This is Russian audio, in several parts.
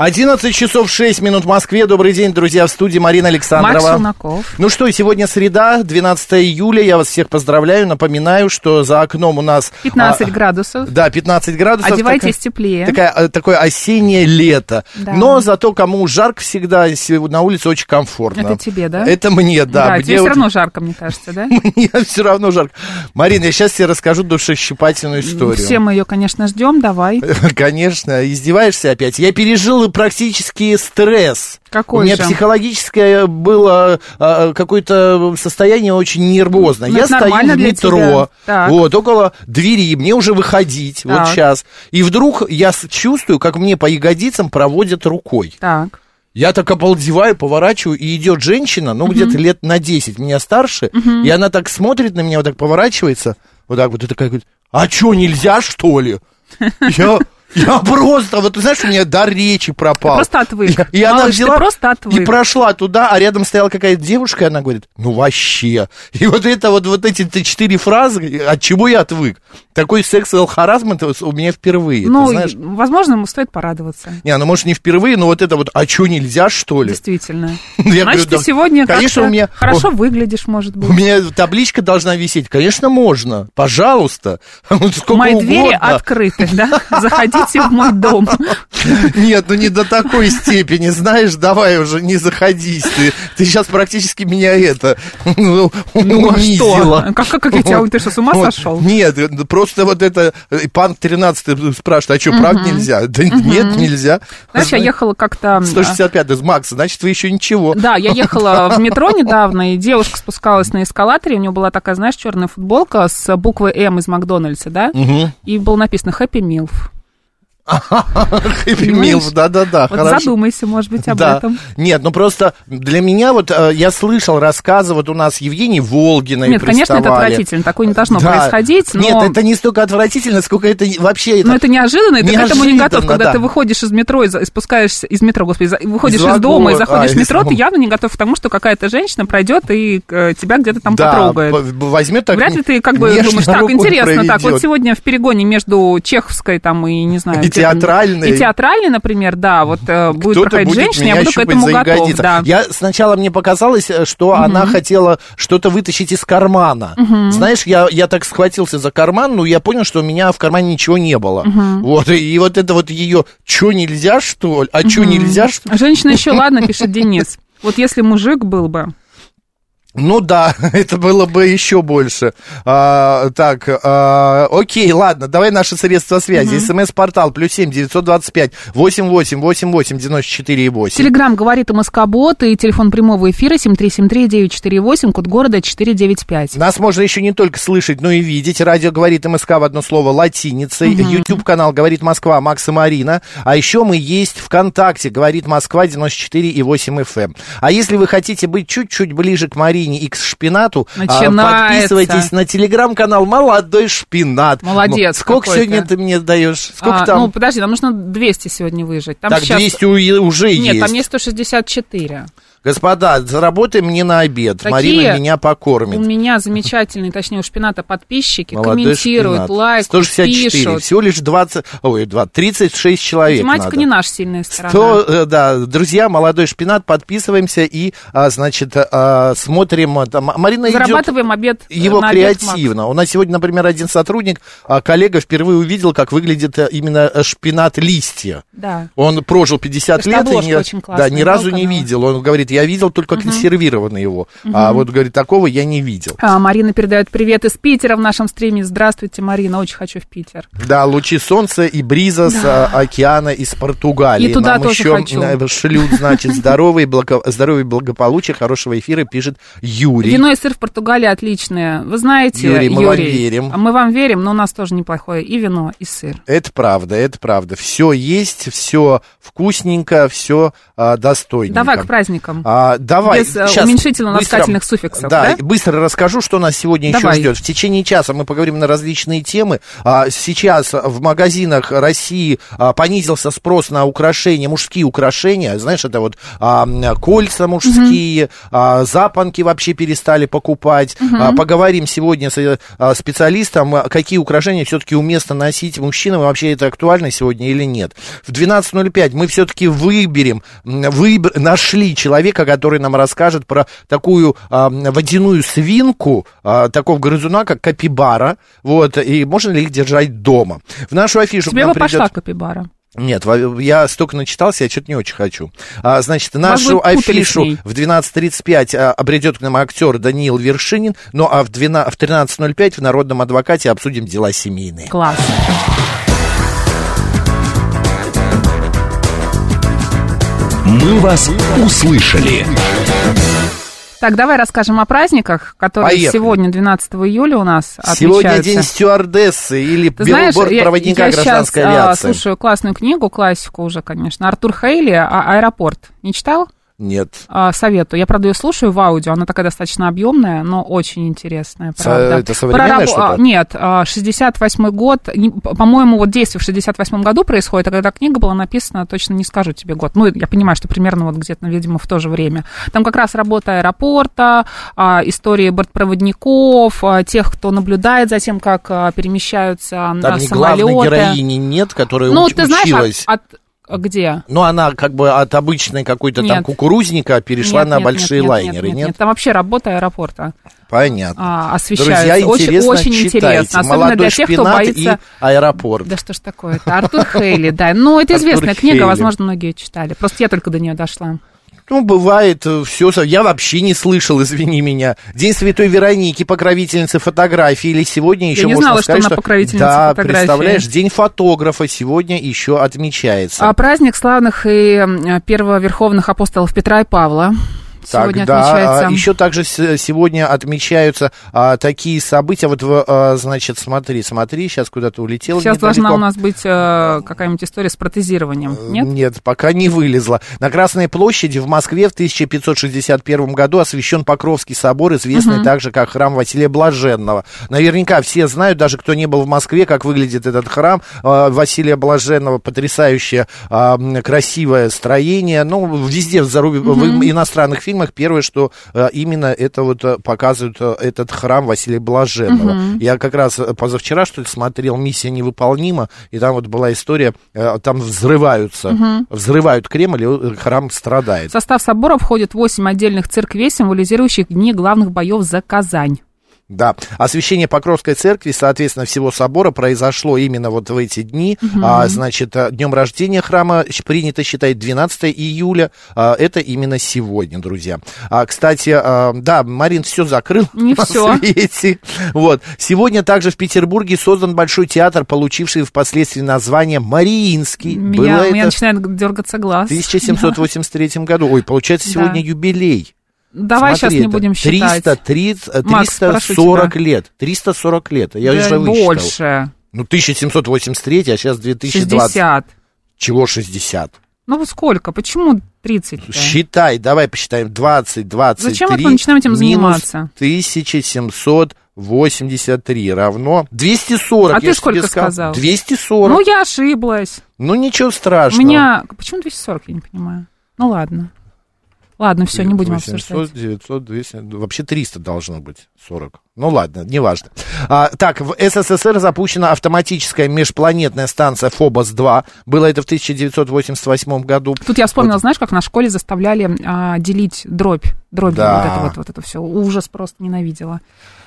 11 часов 6 минут в Москве. Добрый день, друзья, в студии Марина Александрова. Макс Челноков. Ну что, сегодня среда, 12 июля. Я вас всех поздравляю. Напоминаю, что за окном у нас... 15 а, градусов. Да, 15 градусов. Одевайтесь такая, теплее. Такая, э, такое осеннее лето. Да. Но зато кому жарко всегда, на улице очень комфортно. Это тебе, да? Это мне, да. Да, мне тебе все вот- равно жарко, мне кажется, да? Мне все равно жарко. Марина, я сейчас тебе расскажу душещипательную историю. Все мы ее, конечно, ждем, давай. Конечно, издеваешься опять. Я пережил практически стресс. Какой У меня же? психологическое было а, какое-то состояние очень нервозное. Ну, я стою в метро, вот, около двери, мне уже выходить, вот Так. сейчас. И вдруг я чувствую, как мне по ягодицам проводят рукой. Так. Я так обалдеваю, поворачиваю, и идет женщина, ну, где-то лет на 10 меня старше, и она так смотрит на меня, вот так поворачивается, вот так вот, и такая говорит, а что, нельзя, что ли? Я, я просто, вот ты знаешь, у меня дар речи пропал. Ты просто отвык. И, и она Малыш, ты взяла просто отвык. и прошла туда, а рядом стояла какая-то девушка, и она говорит, ну вообще. И вот это вот, вот эти четыре фразы, от чего я отвык? Такой сексуал харасмент у меня впервые, Ну, возможно, ему стоит порадоваться. Не, ну может не впервые, но вот это вот, а что нельзя, что ли? Действительно. Я Значит, говорю, ты сегодня конечно, у меня, хорошо о, выглядишь, может быть. у меня табличка должна висеть. Конечно, можно. Пожалуйста. Сколько Мои двери открыты, да? Заходите в мой дом. Нет, ну не до такой степени, знаешь, давай уже не заходись. Ты, ты сейчас практически меня это ну, Ну, а унизила. что? Как, как, как я тебя, ты что, с ума Вот. сошел? Нет, просто вот это, э, пан 13 спрашивает, а что, правда нельзя? Да нет, нельзя. Знаешь, я ехала как-то... а, 165 из Макса, значит, вы еще ничего. Да, я ехала в метро недавно, и девушка спускалась на эскалаторе, у нее была такая, знаешь, черная футболка с буквой М из Макдональдса, да? И было написано Happy Meal. Хэппи? Милф, да-да-да, Вот хорошо. задумайся, может быть, об да. этом. Нет, ну просто для меня вот э, я слышал рассказы, вот у нас Евгений Волгина Нет, конечно, это отвратительно, такое не должно Да. происходить, но... Нет, это не столько отвратительно, сколько это вообще... Но это неожиданно, и ты к этому не готов. Когда да. ты выходишь из метро и спускаешься из метро, господи, выходишь Из из, дома и заходишь а, в метро, из ты явно не готов к тому, что какая-то женщина пройдет и э, тебя где-то там да, потрогает. возьмет так Вряд ли ты как бы думаешь, так, интересно, так, вот проведет. сегодня в перегоне между чеховской там и, не знаю... И театральной. И театральной, например, да, вот э, будет проходить женщина, я буду к этому готов, да. Я сначала мне показалось, э, что она хотела что-то вытащить из кармана. Знаешь, я, я так схватился за карман, но я понял, что у меня в кармане ничего не было. Вот, и, вот это вот ее, что нельзя, что ли? А что нельзя, что? Женщина еще, ладно, пишет Денис. Вот если мужик был бы, Ну да, это было бы еще больше. А, так, а, окей, ладно, давай наши средства связи. СМС-портал плюс семь девятьсот двадцать пять восемь восемь восемь восемь девяносто четыре и восемь. Телеграмм говорит МСК-бот и телефон прямого эфира 7373948, код города 495. Нас можно еще не только слышать, но и видеть. Радио говорит МСК в одно слово латиницей. YouTube канал говорит Москва Макс и Марина. А еще мы есть ВКонтакте говорит Москва 94 и 8 FM. А если вы хотите быть чуть-чуть ближе к Марине и к шпинату, а, Начинается. подписывайтесь на телеграм-канал Молодой Шпинат. Молодец Ну, Сколько какой-то. сегодня ты мне даешь? Сколько А, там? Ну, подожди, нам нужно 200 сегодня выжить. Там так, сейчас... 200 у- уже Нет, есть. там есть 164. Господа, заработай мне на обед. Такие Марина меня У покормит. меня замечательные, точнее, у шпината подписчики Молодой комментируют, шпинат. лайк, 164. пишут. Всего лишь 20, ой, 20, 36 человек Математика надо. не наша сильная сторона. 100, э, да, друзья, молодой шпинат, подписываемся и, а, значит, а, смотрим. а, там, Марина идет Зарабатываем обед э, его на обед, креативно. У нас сегодня, например, один сотрудник, а, коллега впервые увидел, как выглядит э, именно э, шпинат листья. Да. Он прожил 50 Просто лет и классная, да, ни разу у не видел. Он говорит, говорит, я видел только консервированный его. А вот, говорит, такого я не видел. А, Марина передает привет из Питера в нашем стриме. Здравствуйте, Марина, очень хочу в Питер. Да, лучи солнца и бриза с а, океана из Португалии. И туда Нам тоже еще хочу. э, шлют, значит, здоровый, благо, здоровый благополучия, хорошего эфира, пишет Юрий. Вино и сыр в Португалии отличные. Вы знаете, Юрий, мы вам Юрий, верим. а мы вам верим, но у нас тоже неплохое и вино, и сыр. Это правда, это правда. Все есть, все вкусненько, все а, достойненько. Давай к праздникам. А, давай. Без, э, щас уменьшительно-ласкательных быстро- суффиксов, Да, да? быстро расскажу, что нас сегодня Давай. еще ждет. В течение часа мы поговорим на различные темы. А, сейчас в магазинах России а, понизился спрос на украшения, мужские украшения. Знаешь, это вот а, кольца мужские, а, запонки вообще перестали покупать. А, поговорим сегодня с а, специалистом, а, какие украшения все-таки уместно носить мужчинам, и вообще это актуально сегодня или нет. В 12.05 мы все-таки выберем, выбер- нашли человека, который нам расскажет про такую м, водяную свинку, а, такого грызуна, как капибара, вот, и можно ли их держать дома. В нашу афишу к Тебе нам бы пошла придет... капибара. Нет, я столько начитался, я что-то не очень хочу. А, значит, нашу афишу в 12.35 а, обретет к нам актер Даниил Вершинин, ну а в, 12, в 13.05 в Народном адвокате обсудим дела семейные. Класс. «Мы вас услышали». Так, давай расскажем о праздниках, которые Поехали. сегодня, 12 июля, у нас Сегодня отмечаются. день стюардессы или Ты знаешь, я, бортпроводника я гражданской сейчас, авиации. слушаю классную книгу, классику уже, конечно. Артур Хейли а, «Аэропорт». Не читал? Нет. А, советую. Я, правда, ее слушаю в аудио. Она такая достаточно объемная, но очень интересная, Со- правда. это современное Про рабо- что-то? а, Нет, 68-й год. Не- По-моему, вот действие в 68-м году происходит, а когда книга была написана, точно не скажу тебе год. Ну, я понимаю, что примерно вот где-то, видимо, в то же время. Там как раз работа аэропорта, а, истории бортпроводников, а, тех, кто наблюдает за тем, как а, перемещаются Там а, ни самолеты. главной героини нет, которая Ну, уч- ты знаешь, училась. от, от- где? Ну, она как бы от обычной какой-то там кукурузника перешла Нет, на нет, большие нет, лайнеры, нет, нет? нет, Там вообще работа аэропорта Понятно. а, освещается. Друзья, очень, интересно, очень читайте. интересно. Особенно Молодой для тех, кто боится... и аэропорт. Да что ж такое это? Артур Хейли, да. Ну, это известная книга, возможно, многие читали. Просто я только до нее дошла. Ну, бывает все. Я вообще не слышал, извини меня. День Святой Вероники, покровительницы фотографии. Или сегодня еще Я не можно знала, что сказать, она покровительница Да, фотографии. представляешь, День фотографа сегодня еще отмечается. А праздник славных и первоверховных апостолов Петра и Павла сегодня Так, отмечается. а, еще также сегодня отмечаются а, такие события. Вот, а, значит, смотри, смотри, сейчас куда-то улетел. Сейчас недалеко. должна у нас быть э, какая-нибудь история с протезированием, нет? Нет, пока не вылезла. На Красной площади в Москве в 1561 году освящен Покровский собор, известный также как храм Василия Блаженного. Наверняка все знают, даже кто не был в Москве, как выглядит этот храм э, Василия Блаженного. Потрясающее м, красивое строение. Ну, везде в, заруб- в иностранных фильмах первое, что э, именно это вот э, показывают э, этот храм Василия Блаженного. Я как раз позавчера, что ли, смотрел «Миссия невыполнима», и там вот была история, там взрываются, взрывают Кремль, и храм страдает. В состав собора входит 8 отдельных церквей, символизирующих дни главных боев за Казань. Да, освящение Покровской церкви, соответственно, всего собора произошло именно вот в эти дни. А, значит, а, днем рождения храма принято считать 12 июля. А, это именно сегодня, друзья. А, кстати, а, да, Марин все закрыл Не на всё. свете. Вот. Сегодня также в Петербурге создан большой театр, получивший впоследствии название Мариинский. Меня, Было у меня это начинает дергаться глаз. в 1783 году. Ой, получается, Да. сегодня юбилей. Давай Смотри, сейчас не будем считать. 330, Макс, прошу 340 тебя. лет. 340 лет. Я Да уже высчитал. больше. Ну, 1783, а сейчас 2020. 60. Чего 60? Ну вот сколько? Почему 30? -то? Считай, давай посчитаем. 20, 23 Зачем мы начинаем этим заниматься? 1783 равно 240. А ты сколько сказал? 240. Ну, я ошиблась. Ну, ничего У страшного. меня... Почему 240, я не понимаю? Ну, ладно. Ладно, все, не будем 800, обсуждать. 900, 200, вообще 300 должно быть, 40. Ну ладно, неважно. А, так, в СССР запущена автоматическая межпланетная станция Фобос-2. Было это в 1988 году. Тут я вспомнила, знаешь, как на школе заставляли а, делить дробь Дробью Да. вот это вот, вот это все. Ужас просто ненавидела.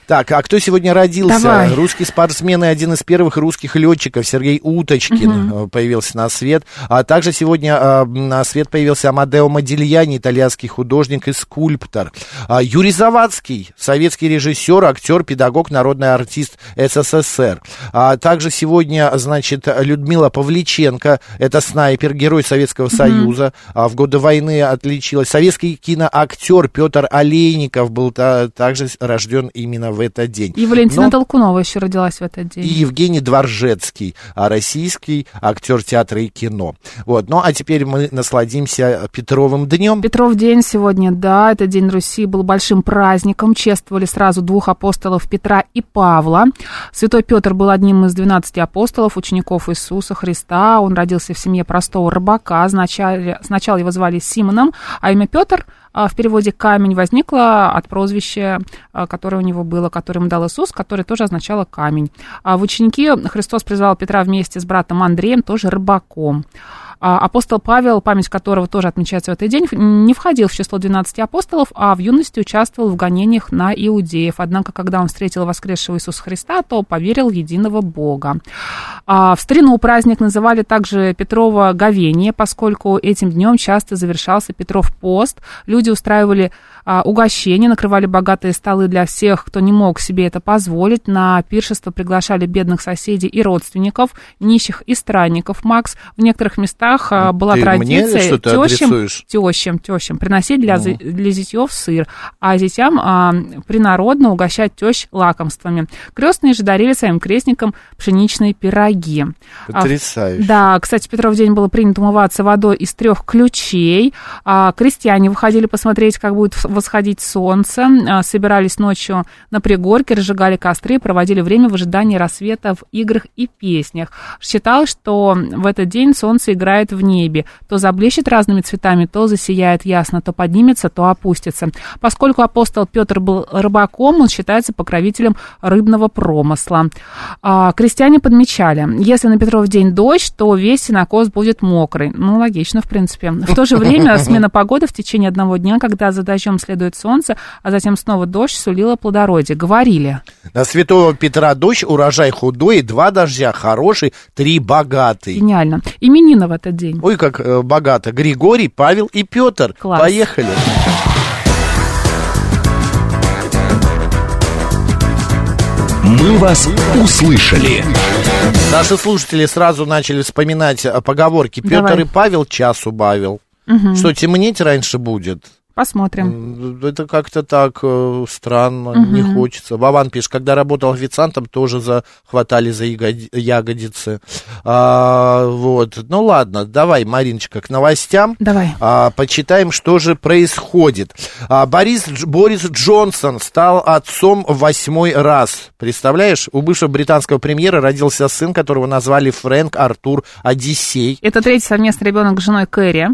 Так, а кто сегодня родился? Давай. Русский спортсмен и один из первых русских летчиков Сергей Уточкин э, появился на свет. А также сегодня э, на свет появился Амадео Модильяни, итальянский художник и скульптор. А, Юрий Завадский, советский режиссер, актер, педагог, народный артист СССР. А также сегодня, значит, Людмила Павличенко, это снайпер, герой Советского Союза, а, в годы войны отличилась. Советский киноактер Петр Олейников был та- также рожден именно в этот день. И Валентина Но- Толкунова еще родилась в этот день. и Евгений Дворжецкий, а, российский актер театра и кино. Вот. Ну, а теперь мы насладимся Петровым днем. Петров день сегодня, да, это День Руси, был большим праздником. Чествовали сразу двух апостолов Петра и Павла. Святой Петр был одним из 12 апостолов, учеников Иисуса Христа. Он родился в семье простого рыбака. Сначала, сначала его звали Симоном, а имя Петр в переводе камень возникло от прозвища, а, которое у него было, которое ему дал Иисус, которое тоже означало камень. А в ученики Христос призвал Петра вместе с братом Андреем, тоже рыбаком. А Апостол Павел, память которого тоже отмечается в этот день, не входил в число 12 апостолов, а в юности участвовал в гонениях на иудеев. Однако, когда он встретил воскресшего Иисуса Христа, то поверил в единого Бога. А В старину праздник называли также Петрова Говение, поскольку этим днем часто завершался Петров пост. Люди устраивали а, угощения, накрывали богатые столы для всех, кто не мог себе это позволить. На пиршество приглашали бедных соседей и родственников, нищих и странников. Макс, в некоторых местах а, была Ты мне традиция что-то тещам, адресуешь? тещам, тещам приносить для, зи- для зятьев сыр, а зятям а, принародно угощать тещ лакомствами. Крестные же дарили своим крестникам пшеничные пироги. А, Потрясающе. да, кстати, Петров день было принято умываться водой из трех ключей. А, крестьяне выходили посмотреть, как будет в- восходить солнце, а, собирались ночью на пригорке, разжигали костры, проводили время в ожидании рассвета в играх и песнях. Считалось, что в этот день солнце играет в небе, то заблещет разными цветами, то засияет ясно, то поднимется, то опустится. Поскольку апостол Петр был рыбаком, он считается покровителем рыбного промысла. А, крестьяне подмечали, если на Петров день дождь, то весь сенокос будет мокрый. Ну, логично, в принципе. В то же время смена погоды в течение одного дня, когда за дождем следует солнце, а затем снова дождь, сулила плодородие. Говорили. На святого Петра дождь, урожай худой, два дождя хороший, три богатый. Гениально. Именина в этот день. Ой, как э, богато. Григорий, Павел и Петр. Класс. Поехали. «Мы вас услышали». Наши слушатели сразу начали вспоминать э, поговорки. Петр Давай. и Павел час убавил. Что, темнеть раньше будет? Посмотрим. Это как-то так э, странно, не хочется. Вован пишет, когда работал официантом, тоже захватали за ягоди- ягодицы. А, вот. Ну ладно, давай, Мариночка, к новостям. Давай. А, почитаем, что же происходит. А, Борис, Борис Джонсон стал отцом в восьмой раз. Представляешь, у бывшего британского премьера родился сын, которого назвали Фрэнк Артур Одиссей. Это третий совместный ребенок с женой Кэрри.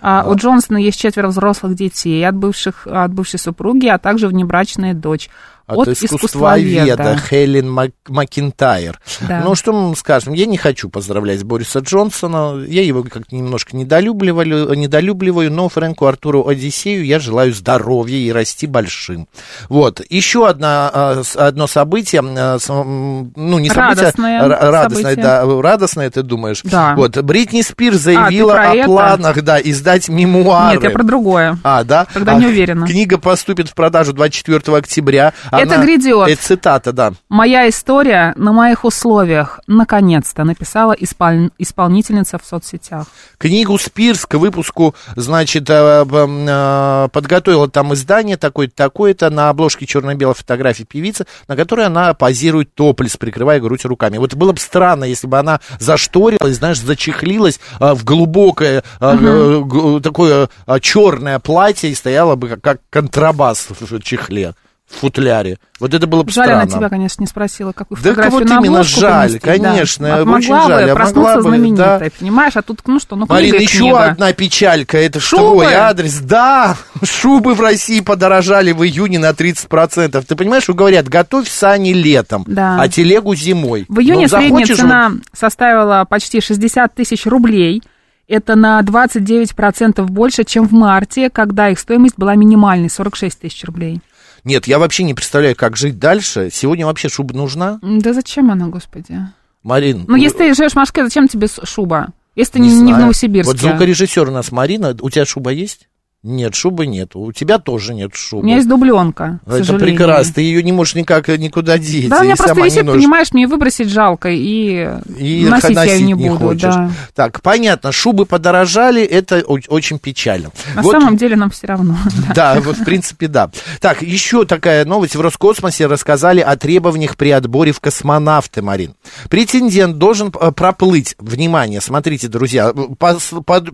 А, У Джонсона есть четверо взрослых детей от, бывших, от бывшей супруги, а также внебрачная дочь. От, искусствоведа Хелен Мак- Макинтайр. Да. Ну, что мы скажем, я не хочу поздравлять Бориса Джонсона, я его как-то немножко недолюбливаю, недолюбливаю, но Фрэнку Артуру Одиссею я желаю здоровья и расти большим. Вот, еще одна, а, одно событие, а, ну, не событие, Радостное радостное, событие. да, радостное, ты думаешь? Да. Вот, Бритни Спирс заявила про о это? планах, да, издать мемуары. Нет, я про другое. А, да? Тогда А, не уверена. Книга поступит в продажу 24 октября. Это грядет. Это цитата, да. Моя история на моих условиях, наконец-то, написала исполн- исполнительница в соцсетях. Книгу Спирс к выпуску, значит, э, э, подготовила там издание такое-то, такое-то, на обложке черно-белой фотографии певицы, на которой она позирует топлес, прикрывая грудь руками. Вот было бы странно, если бы она зашторилась, знаешь, зачехлилась э, в глубокое г- такое черное платье и стояла бы как контрабас в чехле, в футляре. Вот это было бы Жаль, странно. она тебя, конечно, не спросила, какую Да фотографию на именно жаль, поместить, да. конечно, А очень жаль, бы а могла бы, знаменитой, да. понимаешь? А тут, ну что, ну Марина, еще книга. одна печалька. Это Шубы? твой адрес? Да, шубы в России подорожали в июне на 30%. Ты понимаешь, говорят, готовь сани летом, Да. а телегу зимой. В июне Ну, средняя цена составила почти 60 тысяч рублей. Это на 29% больше, чем в марте, когда их стоимость была минимальной, 46 тысяч рублей. Нет, я вообще не представляю, как жить дальше. Сегодня вообще шуба нужна? Да зачем она, господи? Марин. Ну, если ты живешь в Москве, зачем тебе шуба? Если ты не, не в знаю. Новосибирске. Вот звукорежиссер у нас Марина. У тебя шуба есть? Нет, шубы нет. У тебя тоже нет шубы. У меня есть дубленка, к Это сожалению. прекрасно. Ты ее не можешь никак никуда деть. Да, у меня просто висит, носишь. понимаешь, мне выбросить жалко, и, И носить я ее носить не не буду, хочешь. да. Так, понятно, шубы подорожали, это очень печально. На Вот- самом деле нам все равно. да. Да, вот в принципе, да. Так, еще такая новость. В Роскосмосе рассказали о требованиях при отборе в космонавты, Марин. Претендент должен э, проплыть, внимание, смотрите, друзья,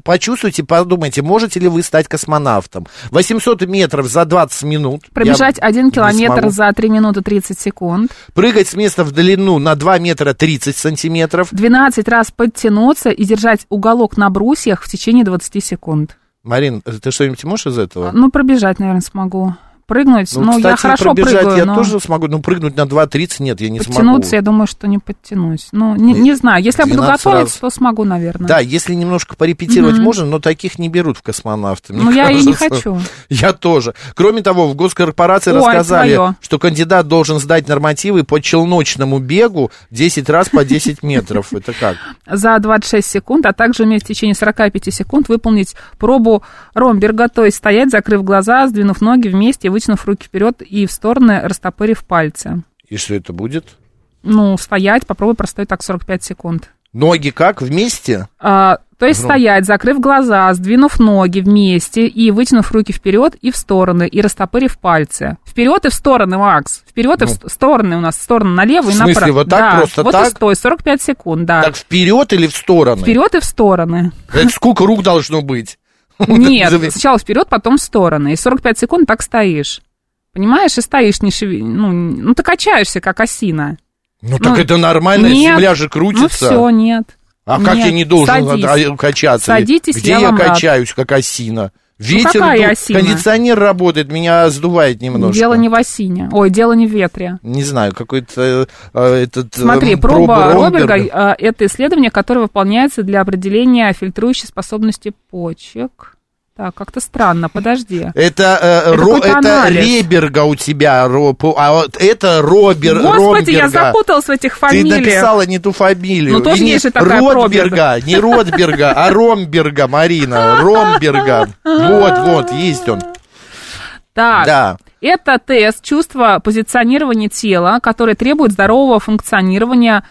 почувствуйте, подумайте, можете ли вы стать космонавтом. 800 метров за 20 минут. Пробежать Я один не километр смогу. за 3 минуты 30 секунд. Прыгать с места в длину на 2 метра 30 сантиметров. 12 раз подтянуться и держать уголок на брусьях в течение 20 секунд. Марин, ты что-нибудь можешь из этого? Ну, пробежать, наверное, смогу. Прыгнуть, ну, я кстати, хорошо пробежать прыгаю, я но тоже смогу, ну, прыгнуть на 2.30 нет, я не подтянуться, смогу. я думаю, что не подтянусь. Ну, не, не знаю, если я буду 12 готовиться, раз. то смогу, наверное. Да, если немножко порепетировать можно, но таких не берут в космонавты. Ну, я и не хочу. Я тоже. Кроме того, в госкорпорации Ой, рассказали, что кандидат должен сдать нормативы по челночному бегу 10 раз по 10 метров. Это как? за 26 секунд, а также уметь в течение 45 секунд выполнить пробу Ромберга, то есть стоять, закрыв глаза, сдвинув ноги вместе, вытянув руки вперед и в стороны, растопырив пальцы. И что это будет? Ну, стоять, попробуй простоять так 45 секунд. Ноги как? Вместе? А, то есть Ну. стоять, закрыв глаза, сдвинув ноги вместе и вытянув руки вперед и в стороны, и растопырив пальцы. Вперед и в стороны, Макс. Вперед и в ст- стороны у нас, в стороны налево Ну. В и смысле, направо. вот так, Да, просто вот так? и стой, 45 секунд, да. Так вперед или в стороны? Вперед и в стороны. Это сколько рук должно быть? Нет, сначала вперед, потом в стороны. И 45 секунд так стоишь. Понимаешь, и стоишь, не шеви... ну, ну, ты качаешься, как осина. Ну так Ну, это нормально, нет. земля же Ну, крутится. все, нет. А как Нет, я не должен садись. а, качаться? Садитесь, Где я я, вам рад. качаюсь, как осина? Ветер, какая ду- осина? кондиционер работает, меня сдувает немножко. Дело не в осине. Ой, дело не в ветре. Не знаю, какой-то э, этот... э, Смотри, проба проба. Роберга – это исследование, которое выполняется для определения фильтрующей способности почек. Так, как-то странно, подожди. Это, э, Это ро- это. Реберга у тебя, ро- а вот это Робер, Господи, я Ромберга. запуталась в этих Ты фамилиях. написала не ту фамилию. Ну, тоже И не есть же такая Ротберга, не Ротберга, а Ромберга, Марина, Ромберга. Вот, вот, есть он. Так, Да. это тест чувства позиционирования тела, который требует здорового функционирования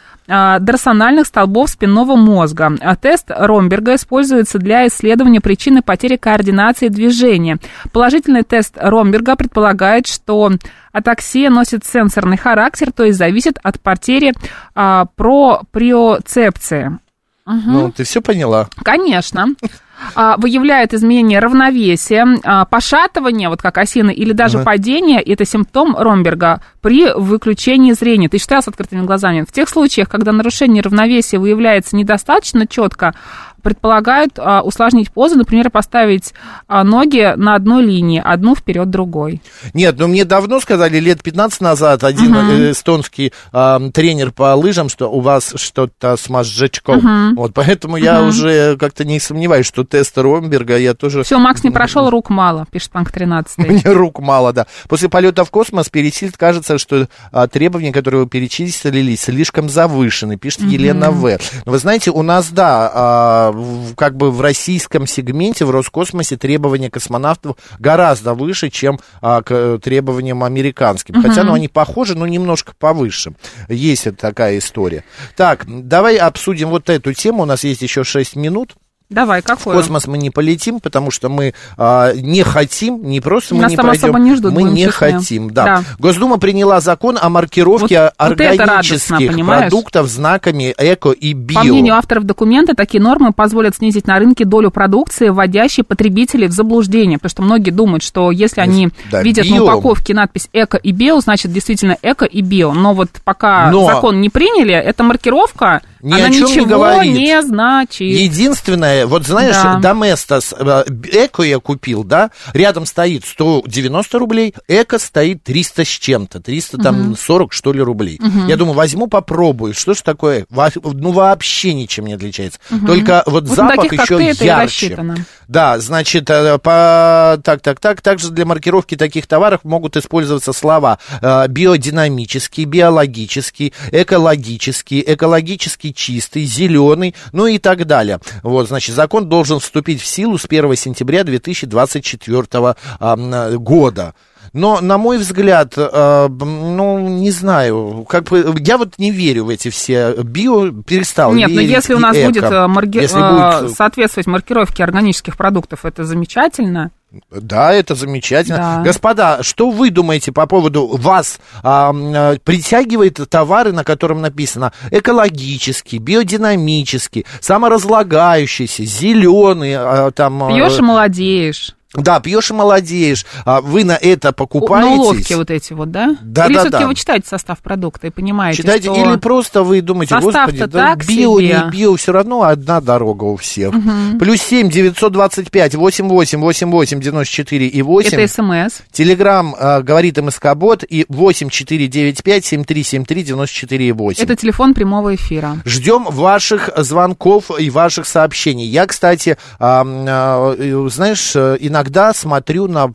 дорсональных столбов спинного мозга. А тест Ромберга используется для исследования причины потери координации движения. Положительный тест Ромберга предполагает, что атаксия носит сенсорный характер, то есть зависит от потери а, проприоцепции. Ну, ты все поняла? Конечно. А, выявляет изменение равновесия, а, пошатывание, вот как осины, или даже падение, это симптом Ромберга при выключении зрения. Ты считал с открытыми глазами? В тех случаях, когда нарушение равновесия выявляется недостаточно четко, предполагают а, усложнить позу, например, поставить а, ноги на одной линии, одну вперед другой. Нет, ну мне давно сказали, лет 15 назад, один э, эстонский а, тренер по лыжам, что у вас что-то с мозжечком. Вот, поэтому я уже как-то не сомневаюсь, что тест Ромберга я тоже... Все, Макс не прошел, рук мало, пишет Панк 13. Мне рук мало, да. После полета в космос пересилит кажется, что а, требования, которые вы перечислили, слишком завышены, пишет Елена В. Но вы знаете, у нас, да, а, как бы в российском сегменте, в Роскосмосе требования космонавтов гораздо выше, чем а, к требованиям американским. Хотя, ну, они похожи, но немножко повыше. Есть такая история. Так, давай обсудим вот эту тему. У нас есть еще 6 минут. Давай, В какой? космос мы не полетим, потому что мы а, не хотим, не просто мы Нас не там пройдем, особо не ждут, мы не честны. хотим. Да. Да. Госдума приняла закон о маркировке Вот- вот это радостно, органических продуктов знаками эко и био. По мнению авторов документа, такие нормы позволят снизить на рынке долю продукции, вводящей потребителей в заблуждение. Потому что многие думают, что если они Да, видят био. на упаковке надпись эко и био, значит действительно эко и био. Но вот пока Но- закон не приняли, эта маркировка Ни Она о чем ничего не говорит. не значит. Единственное, вот знаешь, Да. Доместос, э, Эко я купил, да, рядом стоит 190 рублей, Эко стоит 300 с чем-то, 300 там 40 что ли рублей. Я думаю, возьму, попробую, что ж такое, ну вообще ничем не отличается, только вот, Вот запах еще ярче. Да, значит, э, по... так, так, так, также для маркировки таких товаров могут использоваться слова э, биодинамический, биологический, экологический, экологически чистый, зеленый, ну и так далее. Вот, значит, закон должен вступить в силу с 1 сентября 2024 а, м, года. Но, на мой взгляд, э, ну, не знаю, как бы, я вот не верю в эти все био, перестал Нет, но верить если у нас эко. будет, э, марки- Если э, будет, соответствовать маркировке органических продуктов, это замечательно. Да, это замечательно. Да. Господа, что вы думаете по поводу вас? а, а, притягивает товары, на котором написано экологический, биодинамический, саморазлагающийся, зеленый, а, там... а, Пьешь и молодеешь. Да, пьешь и молодеешь. А вы на это Ну, покупаетесь? уловки вот эти вот, да? Да, Или да, все-таки да. вы читаете состав продукта и понимаете, Читайте, что... или просто вы думаете, господи, да, био, себе. не био, все равно одна дорога у всех. Плюс семь девятьсот двадцать пять восемь восемь восемь восемь девяносто четыре и восемь. Это СМС. Телеграм э, говорит МСК-бот и 8495-7373-94-8. Это телефон прямого эфира. Ждем ваших звонков и ваших сообщений. Я, кстати, а, а, э, знаешь, э, иногда смотрю на...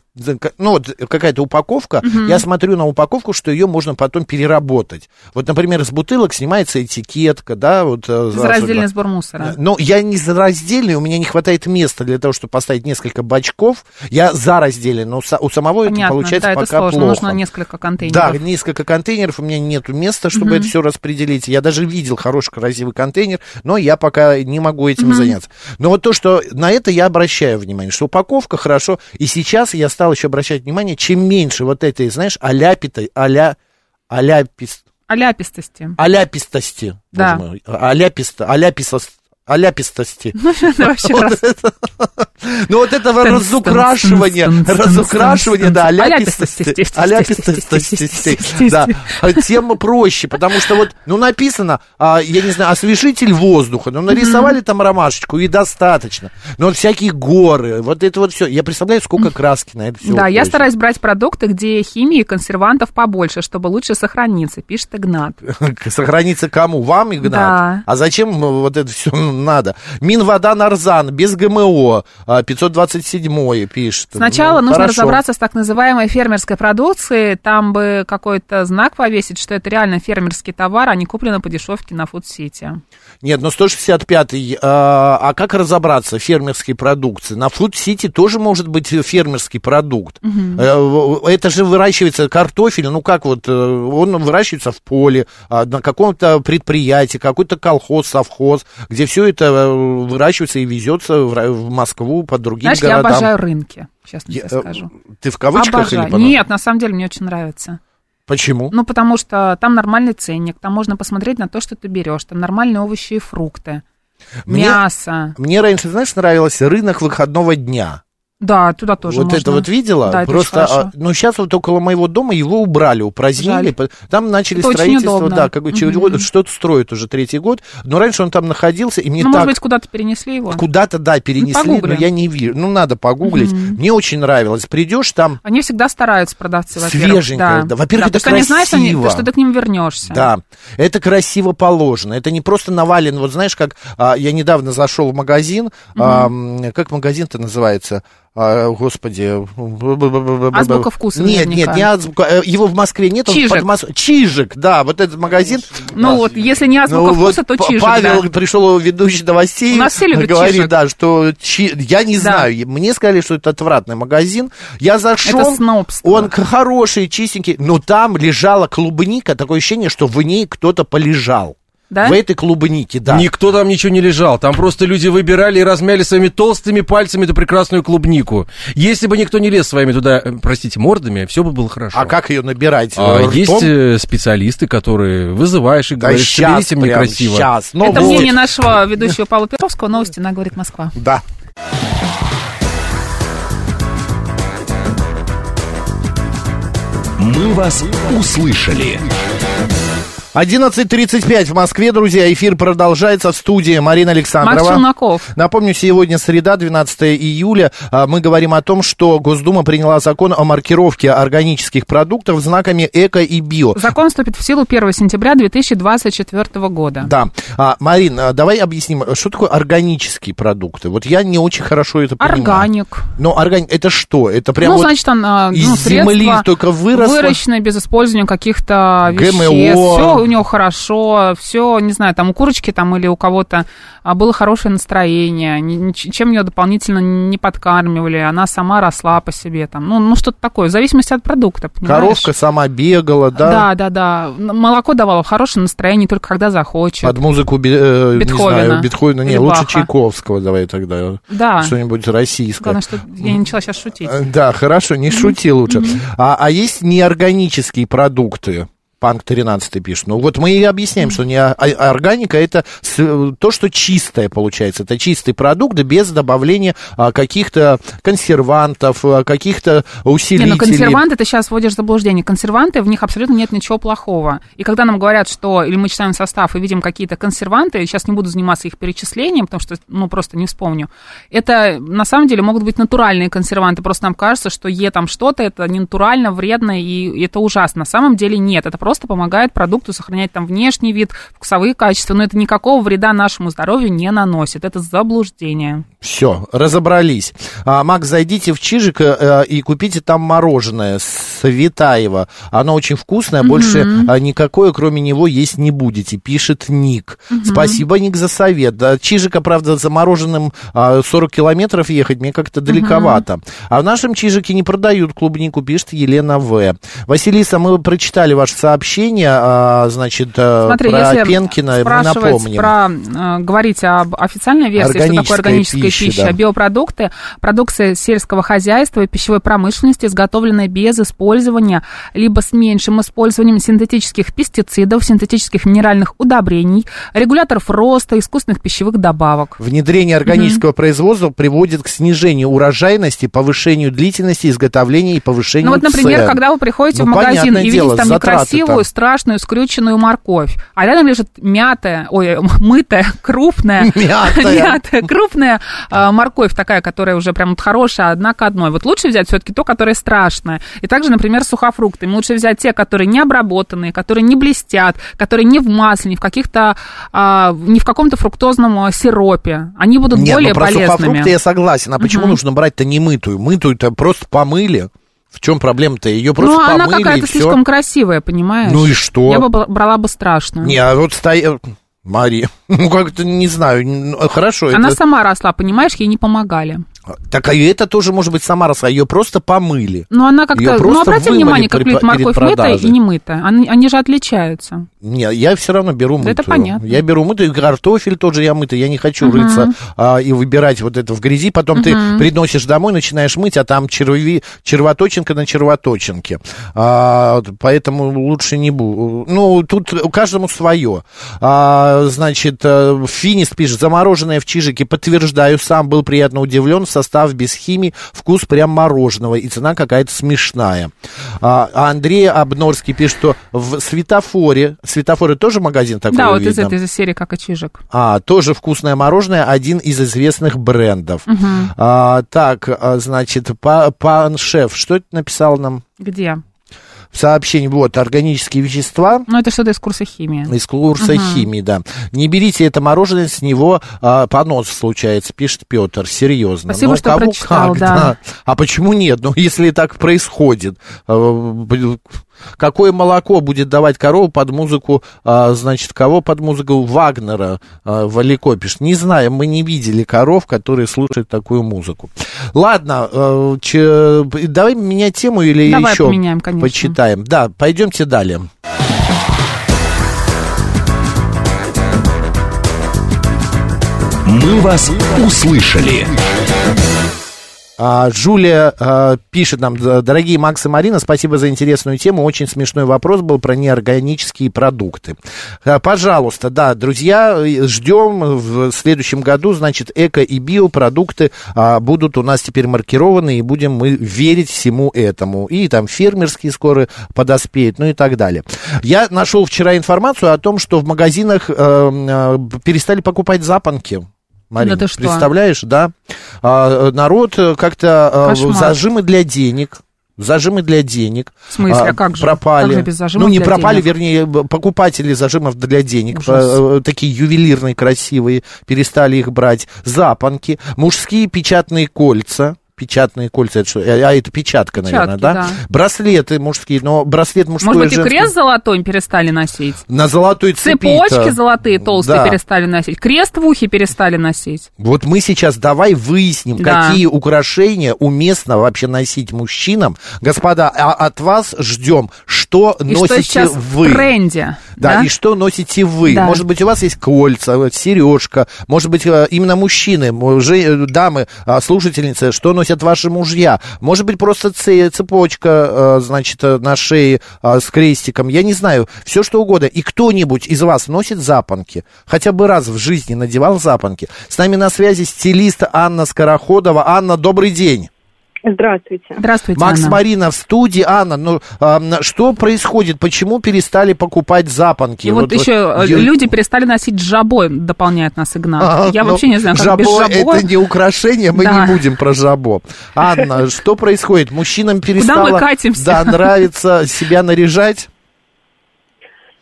Ну, вот какая-то упаковка, я смотрю на упаковку, что ее можно потом переработать. Вот, например, с бутылок снимается этикетка, да, вот... э, за- Раздельный сбор мусора. но я не за раздельный, у меня не хватает места для того, чтобы поставить несколько бачков. Я за раздельный, но у самого это Понятно, получается да, это пока сложно. плохо. Нужно несколько Да, контейнеров. несколько контейнеров, у меня нету места, чтобы это все распределить. Я даже видел хороший, красивый контейнер, но я пока не могу этим заняться. Но вот то, что на это я обращаю внимание, что упаковка хорошо, и сейчас я стал еще обращать внимание, чем меньше вот этой, знаешь, аляпитой, аля, аляпис, Аляпистости. аляпистости, Да. аляписта, аляписост, аляпистости. Ну вот этого Тын, разукрашивания, разукрашивания, да, аляпистости, Аляпистости, да, а тем проще, потому что вот, ну, написано, а, я не знаю, освежитель воздуха, ну, нарисовали там ромашечку, и достаточно, но всякие горы, вот это вот все, я представляю, сколько краски на это все Да, я стараюсь брать продукты, где химии и консервантов побольше, чтобы лучше сохраниться, пишет Игнат. Сохранится кому? Вам, Игнат? Да. А зачем вот это все надо? Минвода Нарзан, без ГМО, а, 527 пишет. Сначала Ну, нужно хорошо. разобраться с так называемой фермерской продукцией. Там бы какой-то знак повесить, что это реально фермерский товар, а не куплено по дешевке на фуд-сити. Нет, ну 165-й, а, а как разобраться в фермерской продукции? На Фуд-Сити тоже может быть фермерский продукт. Э, Это же выращивается картофель, ну как вот, э, он выращивается в поле, а, на каком-то предприятии, какой-то колхоз, совхоз, где все это э, выращивается и везется в Москву по другим Знаешь, я городам. обожаю рынки, честно Я- тебе э, скажу. Ты в кавычках Обожаю. или Нет, на самом деле мне очень нравится. Почему? Ну, потому что там нормальный ценник, там можно посмотреть на то, что ты берешь, там нормальные овощи и фрукты, Мне- мясо. Мне раньше, знаешь, нравился рынок выходного дня. Да, туда тоже вот можно. это вот видела? Да, это Просто, а, ну, сейчас вот около моего дома его убрали, упразднили. Жаль. Там начали Это строительство, да, как бы чего- что-то строят уже третий год. Но раньше он там находился, и мне ну, так... может быть, куда-то перенесли его. Куда-то, да, перенесли, но погугли. я не вижу. Ну, надо погуглить. Мне очень нравилось. Придешь там, Они всегда стараются продавцы, во-первых. Свеженькое, да. Во-первых, это потому что они что, они- красиво. что ты к ним вернешься. Да, это красиво положено. Это не просто навален. Вот знаешь, как а, я недавно зашел в магазин. а, м, как магазин-то называется? А, господи. Азбука вкуса Нет, наверняка. нет, не азбука. э, Его в Москве нет. он Чижик. под Мос- Чижик, да, вот этот магазин. Ну вот, если не азбука Ну, вот вкуса, то П- чижик, Павел да. пришел ведущий новостей. У нас все любят говорит, чижик. да, что чи- я не Да. знаю. Мне сказали, что это отвратный магазин. Я зашел. Это снобство. Он хороший, чистенький. Но там лежала клубника. Такое ощущение, что в ней кто-то полежал. Да? В этой клубнике, да. Никто там ничего не лежал. Там просто люди выбирали и размяли своими толстыми пальцами эту прекрасную клубнику. Если бы никто не лез своими туда, э, простите, мордами, все бы было хорошо. А как ее набирать? А, Ртом? есть э, специалисты, которые вызываешь и Да говоришь, щас соберите мне красиво. щас. Ну Это вот. мнение нашего ведущего Павла Перовского. Новости на «Говорит Москва». Да. «Мы вас услышали». 11.35 в Москве, друзья. Эфир продолжается в студии Марина Александрова. Макс Челноков. Напомню, сегодня среда, 12 июля. А, Мы говорим о том, что Госдума приняла закон о маркировке органических продуктов знаками эко и био. Закон вступит в силу 1 сентября 2024 года. Да. А, Марин, а, давай объясним, что такое органические продукты? Вот я не очень хорошо это понимаю. Органик. Но органик, это что? Это прям ну, вот значит, он, а, из ну, земли средства только выросло? выращенное без использования каких-то ГМО. Все него хорошо, все, не знаю, там у курочки там или у кого-то а, было хорошее настроение, ни- ни- чем ее дополнительно не подкармливали, она сама росла по себе там. Ну, ну что-то такое, в зависимости от продукта, понимаешь? Коровка сама бегала, да? Да, да, да. Молоко давало хорошее настроение только когда захочет. Под музыку э, не Бетховена. знаю, Бетховена, не, лучше Баха. Чайковского давай тогда. Да. Что-нибудь российское. Главное, что я не начала сейчас шутить. Да, хорошо, не шути лучше. А, а есть неорганические продукты? Панк 13 пишет. Ну вот мы и объясняем, что не органика это то, что чистое получается. Это чистый продукт без добавления а, каких-то консервантов, а, каких-то Не, усилителей. ну консерванты ты сейчас вводишь в заблуждение. Консерванты, в них абсолютно нет ничего плохого. И когда нам говорят, что, или мы читаем состав и видим какие-то консерванты, сейчас не буду заниматься их перечислением, потому что, ну, просто не вспомню. Это, на самом деле, могут быть натуральные консерванты. Просто нам кажется, что Е там что-то, это не натурально, вредно, и это ужасно. На самом деле нет. Это просто помогает продукту сохранять там внешний вид, вкусовые качества, но это никакого вреда нашему здоровью не наносит. Это заблуждение. Все, разобрались. А, Макс, зайдите в Чижик э, и купите там мороженое Светаева. Оно очень вкусное, больше а, никакое, кроме него, есть не будете, пишет Ник. Спасибо, Ник, за совет. Да, Чижика, правда, за мороженым а, 40 километров ехать мне как-то далековато. А в нашем Чижике не продают клубнику, пишет Елена В. Василиса, мы прочитали ваше сообщение, а, значит, э, Смотри, про если Пенкина, мы напомним. про, э, говорить об официальной версии, что такое органическая пища, пища, да. биопродукты, продукция сельского хозяйства и пищевой промышленности, изготовленная без использования, либо с меньшим использованием синтетических пестицидов, синтетических минеральных удобрений, регуляторов роста, искусственных пищевых добавок. Внедрение органического производства приводит к снижению урожайности, повышению длительности изготовления и повышению Ну вот, например, цен. когда вы приходите Ну, в магазин и видите там затраты-то. Некрасивую, страшную, скрюченную морковь, а рядом лежит мятая, ой, мытая, крупная, Мятая. крупная а, морковь такая, которая уже прям вот хорошая, одна к одной. Вот лучше взять все-таки то, которое страшное. И также, например, с сухофруктами. Лучше взять те, которые не обработанные, которые не блестят, которые не в масле, не в каких-то, а, не в каком-то фруктозном а, сиропе. Они будут Нет, более ну про полезными. сухофрукты я согласен. А почему нужно брать-то не мытую? Мытую-то просто помыли. В чем проблема-то? Ее просто Ну, она помыли и какая-то слишком красивая, понимаешь? Ну и что? Я бы бра- брала бы страшную. Не, а вот стоя... Мария, ну как-то не знаю, ну, хорошо. Она это- сама росла, понимаешь, ей не помогали. Так, а это тоже может быть сама росла, ее просто помыли. Но она как-то... Ну, просто обрати вымыли внимание, как при- морковь мытая и не мытая. Они, они же отличаются. Не, я все равно беру Да мытую. это понятно. Я беру мытую, и картофель тоже я мытый. Я не хочу рыться а, и выбирать вот это в грязи. Потом ты приносишь домой, начинаешь мыть, а там черви, червоточинка на червоточинке. А, поэтому лучше не буду. Ну, тут каждому свое. А, значит, э, Финист пишет, замороженное в чижике, подтверждаю, сам был приятно удивлен, состав без химии, вкус прям мороженого, и цена какая-то смешная. А, а Андрей Обнорский пишет, что в светофоре, светофоры тоже магазин такой да, вот из видно? этой из серии как и чижик. А, тоже вкусное мороженое, один из известных брендов. А, так, а, значит, па- пан шеф, что это написал нам Где? В сообщении? Вот, органические вещества. Ну, это что-то из курса химии. Из курса химии, да. Не берите это мороженое, с него а, понос случается, пишет Петр. Серьезно. Спасибо, Ну, что кому прочитал, как, да. А почему нет? Ну, если так происходит. А, Какое молоко будет давать корова под музыку, а, значит, кого под музыку Вагнера а, Валико пишет? Не знаю, мы не видели коров, которые слушают такую музыку. Ладно, э, че- давай менять тему или Давай еще поменяем, конечно. почитаем. Да, пойдемте далее. «Мы вас услышали». А, Жулия а, пишет нам, «Д- дорогие Макс и Марина, спасибо за интересную тему. Очень смешной вопрос был про неорганические продукты. А, Пожалуйста, да, друзья, ждем в следующем году, значит, эко и биопродукты а, будут у нас теперь маркированы, и будем мы верить всему этому. И там фермерские скоро подоспеют, ну и так далее. Я нашел вчера информацию о том, что в магазинах э, э, перестали покупать запонки. Марина, Да ты что? представляешь, да? А, народ э, как-то э, Кошмар. зажимы для денег. Зажимы для денег. В смысле, а как же? Пропали. Как же без зажимов ну, не для пропали, денег? вернее, покупатели зажимов для денег. Ужас. э, Такие ювелирные, красивые. Перестали их брать. Запонки. Мужские печатные кольца. Печатные кольца, это что? А а это печатка, наверное, Печатки, да? да. Браслеты мужские, но браслет мужской Может быть, и женский- крест золотой перестали носить? На золотой цепи Цепочки золотые толстые Да. перестали носить. Крест в ухе перестали носить. Вот мы сейчас давай выясним, Да. какие украшения уместно вообще носить мужчинам. Господа, а от вас ждем, что И носите что сейчас вы. в тренде. Да, и что носите вы? Да. Может быть, у вас есть кольца, сережка, может быть, э, именно мужчины, э, дамы, а, слушательницы, что носят ваши мужья? Может быть, просто це- цепочка, э, значит, э, на шее а, с крестиком, я не знаю, все что угодно. И кто-нибудь из вас носит запонки? Хотя бы раз в жизни надевал запонки? С нами на связи стилист Анна Скороходова. Анна, добрый день. Здравствуйте. Здравствуйте, Макс Анна. Марина в студии. Анна, ну а, что происходит? Почему перестали покупать запонки? И вот, еще э, ю- люди перестали носить жабо, дополняет нас Игнат. А, Я ну, вообще не знаю, как жабо без жабо. это не украшение, мы Да. не будем про жабо. Анна, что происходит? Мужчинам перестало мы катимся? да, нравится себя наряжать?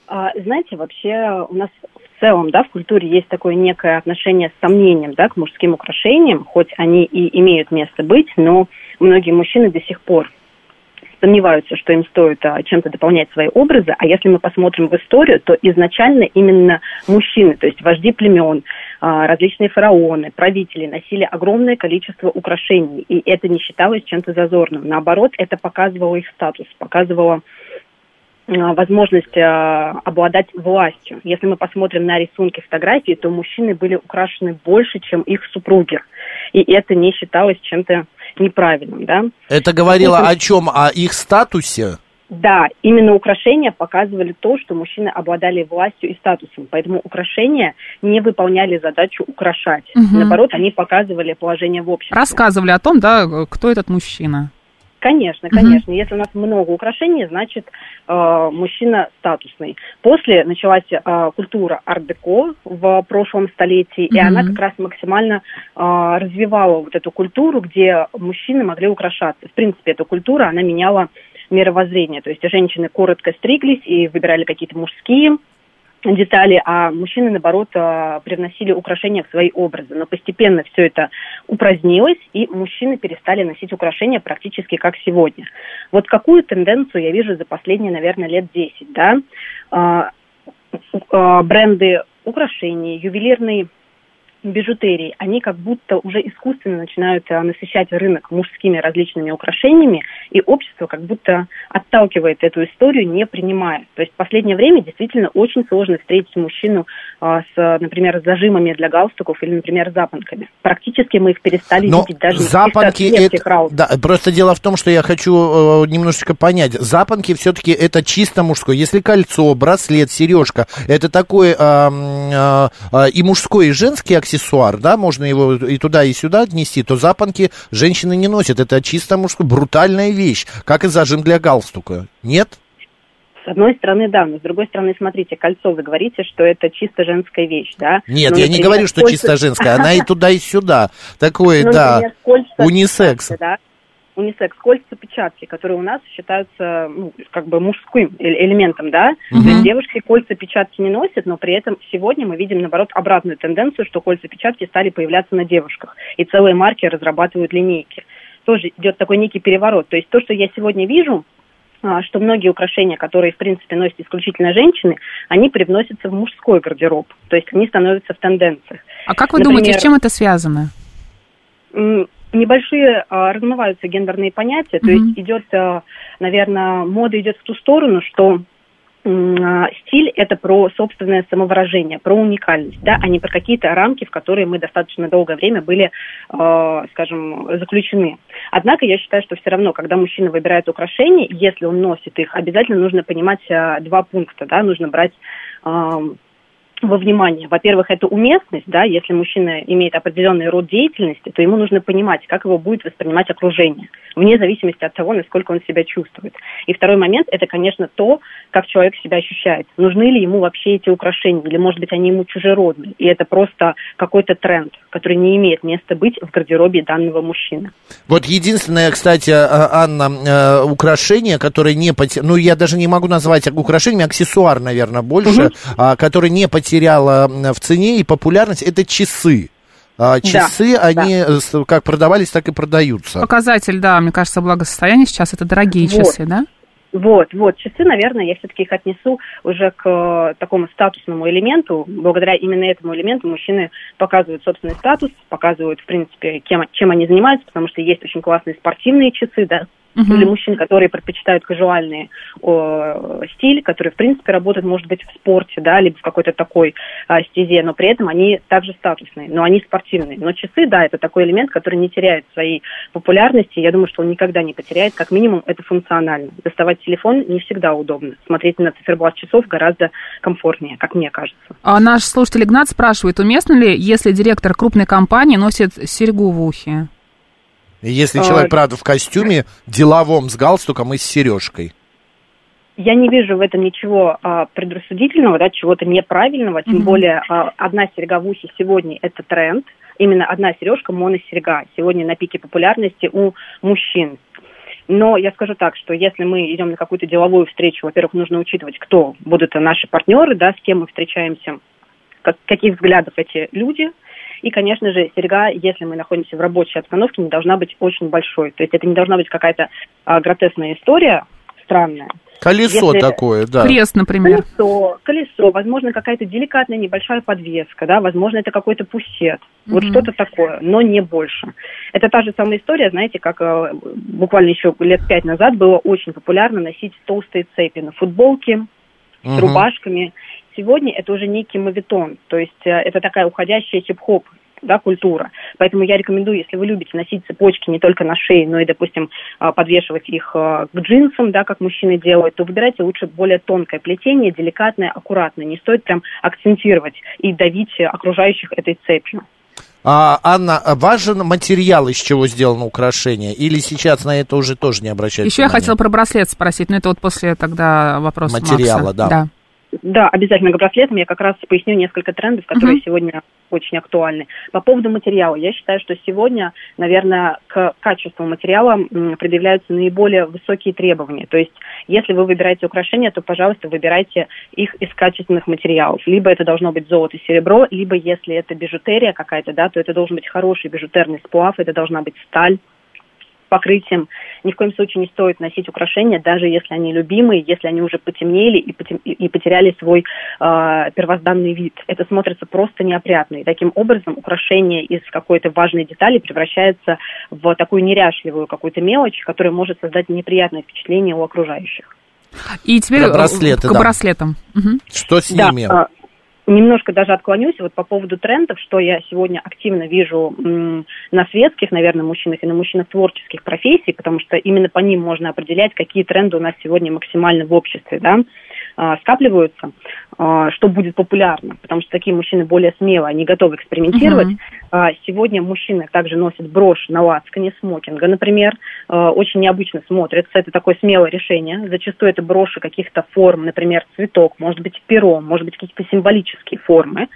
А, знаете, вообще у нас в целом, да, в культуре есть такое некое отношение с сомнением, да, к мужским украшениям, хоть они и имеют место быть, но многие мужчины до сих пор сомневаются, что им стоит а, чем-то дополнять свои образы, а если мы посмотрим в историю, то изначально именно мужчины, то есть вожди племен, а, различные фараоны, правители носили огромное количество украшений, и это не считалось чем-то зазорным. Наоборот, это показывало их статус, показывало а, возможность а, обладать властью. Если мы посмотрим на рисунки фотографии, то мужчины были украшены больше, чем их супруги. И это не считалось чем-то неправильным, да. Это говорило Это- о чем? О их статусе? Да, именно украшения показывали то, что мужчины обладали властью и статусом. Поэтому украшения не выполняли задачу украшать. Мгм. Наоборот, они показывали положение в обществе. Рассказывали о том, да, кто этот мужчина. Конечно, конечно. Если у нас много украшений, значит э, мужчина статусный. После началась э, культура ар-деко в прошлом столетии, и Мгм. она как раз максимально э, развивала вот эту культуру, где мужчины могли украшаться. В принципе, эта культура, она меняла мировоззрение. То есть женщины коротко стриглись и выбирали какие-то мужские детали, а мужчины, наоборот, э, привносили украшения в свои образы. Но постепенно все это упразднилось, и мужчины перестали носить украшения практически как сегодня. Вот какую тенденцию я вижу за последние, наверное, лет 10, да? А, а, Бренды украшений, ювелирные бижутерии, они как будто уже искусственно начинают а, насыщать рынок мужскими различными украшениями, и общество как будто отталкивает эту историю, не принимая. То есть в последнее время действительно очень сложно встретить мужчину а, с, например, зажимами для галстуков или, например, запонками. Практически мы их перестали Но видеть даже запонки в это... Да, просто дело в том, что я хочу э, немножечко понять. Запонки все-таки это чисто мужское. Если кольцо, браслет, сережка, это такой э, э, э, и мужской, и женский аксессуар, да, можно его и туда, и сюда отнести, то запонки женщины не носят. Это чисто мужской, брутальная вещь, как и зажим для галстука. Нет? С одной стороны, да, но с другой стороны, смотрите, кольцо, вы говорите, что это чисто женская вещь, да? Нет, Ну, я не например, говорю, что кольца- чисто женская. Она и туда, и сюда. Такое, Ну, да, например, кольца унисекс. да? Унисекс, кольца печатки, которые у нас считаются, ну, как бы мужским элементом, да? То есть девушки кольца печатки не носят, но при этом сегодня мы видим, наоборот, обратную тенденцию, что кольца печатки стали появляться на девушках. И целые марки разрабатывают линейки. Тоже идет такой некий переворот. То есть то, что я сегодня вижу, а, что многие украшения, которые, в принципе, носят исключительно женщины, они привносятся в мужской гардероб. То есть они становятся в тенденциях. А как вы Например, думаете, с чем это связано? Небольшие а, размываются гендерные понятия, то Мгм. есть идет, а, наверное, мода идет в ту сторону, что а, стиль – это про собственное самовыражение, про уникальность, да, а не про какие-то рамки, в которые мы достаточно долгое время были, э, скажем, заключены. Однако я считаю, что все равно, когда мужчина выбирает украшения, если он носит их, обязательно нужно понимать э, два пункта, да, нужно брать э, во внимание. Во-первых, это уместность, да, если мужчина имеет определенный род деятельности, то ему нужно понимать, как его будет воспринимать окружение, вне зависимости от того, насколько он себя чувствует. И второй момент, это, конечно, то, как человек себя ощущает. Нужны ли ему вообще эти украшения, или, может быть, они ему чужеродны, и это просто какой-то тренд, который не имеет места быть в гардеробе данного мужчины. Вот единственное, кстати, а, Анна, э, украшение, которое не ну, я даже не могу назвать украшением, аксессуар, наверное, больше, а, который не потеряло м, в цене и популярность, это часы. А, Часы, они э, с- как продавались, так и продаются. Показатель, да, мне кажется, благосостояния сейчас это дорогие Вот. часы, да? Вот, вот, часы, наверное, я все-таки их отнесу уже к э, такому статусному элементу. Благодаря именно этому элементу мужчины показывают собственный статус, показывают, в принципе, кем, чем они занимаются, потому что есть очень классные спортивные часы, да, Мгм. или мужчин, которые предпочитают кажуальный о, стиль, который, в принципе, работает, может быть, в спорте, да, либо в какой-то такой а, стезе, но при этом они также статусные, но они спортивные. Но часы, да, это такой элемент, который не теряет своей популярности, я думаю, что он никогда не потеряет, как минимум это функционально. Доставать телефон не всегда удобно, смотреть на циферблат часов гораздо комфортнее, как мне кажется. А наш слушатель Игнат спрашивает, уместно ли, если директор крупной компании носит серьгу в ухе? Если А, человек, правда, в костюме, деловом, с галстуком и с сережкой. Я не вижу в этом ничего а, предрассудительного, да, чего-то неправильного, тем Мгм. более а, одна серьга в ухе сегодня это тренд, именно одна сережка моносерьга сегодня на пике популярности у мужчин. Но я скажу так, что если мы идем на какую-то деловую встречу, во-первых, нужно учитывать, кто будут наши партнеры, да, с кем мы встречаемся, как, каких взглядов эти люди. И, конечно же, серьга, если мы находимся в рабочей обстановке, не должна быть очень большой. То есть это не должна быть какая-то а, гротесная история, странная. Колесо Если- такое, да. Крест, например. Колесо, колесо, возможно, какая-то деликатная небольшая подвеска, да, возможно, это какой-то пусет, вот Мгм. что-то такое, но не больше. Это та же самая история, знаете, как э, буквально еще лет пять назад было очень популярно носить толстые цепи на футболке с Мгм. рубашками. Сегодня это уже некий мавитон, то есть э, это такая уходящая хип-хоп да, культура. Поэтому я рекомендую, если вы любите носить цепочки не только на шее, но и, допустим, а, подвешивать их а, к джинсам, да, как мужчины делают, то выбирайте лучше более тонкое плетение, деликатное, аккуратное. Не стоит прям акцентировать и давить окружающих этой цепью. А, Анна, а важен материал, из чего сделано украшение? Или сейчас на это уже тоже не обращают Еще я внимания? хотела про браслет спросить, но это вот после тогда вопроса Материала, Макса. да. Да, обязательно к браслетам. Я как раз поясню несколько трендов, которые Мгм. сегодня очень актуальны. По поводу материала. Я считаю, что сегодня, наверное, к качеству материала предъявляются наиболее высокие требования. То есть, если вы выбираете украшения, то, пожалуйста, выбирайте их из качественных материалов. Либо это должно быть золото и серебро, либо, если это бижутерия какая-то, да, то это должен быть хороший бижутерный сплав, это должна быть сталь покрытием. Ни в коем случае не стоит носить украшения, даже если они любимые, если они уже потемнели и, потем- и- потеряли свой э, первозданный вид. Это смотрится просто неопрятно. И таким образом украшение из какой-то важной детали превращается в такую неряшливую какую-то мелочь, которая может создать неприятное впечатление у окружающих. И теперь Про браслеты, к да. браслетам. Мгм. Что с Да, ними? Немножко даже отклонюсь вот по поводу трендов, что я сегодня активно вижу на светских, наверное, мужчинах и на мужчинах творческих профессий, потому что именно по ним можно определять, какие тренды у нас сегодня максимально в обществе, да, скапливаются, а, что будет популярно, потому что такие мужчины более смелые, они готовы экспериментировать. А, Сегодня мужчины также носят брошь на лацкане смокинга, например, А, очень необычно смотрится. Это такое смелое решение. Зачастую это броши каких-то форм, например, цветок, может быть, перо, может быть, какие-то символические формы.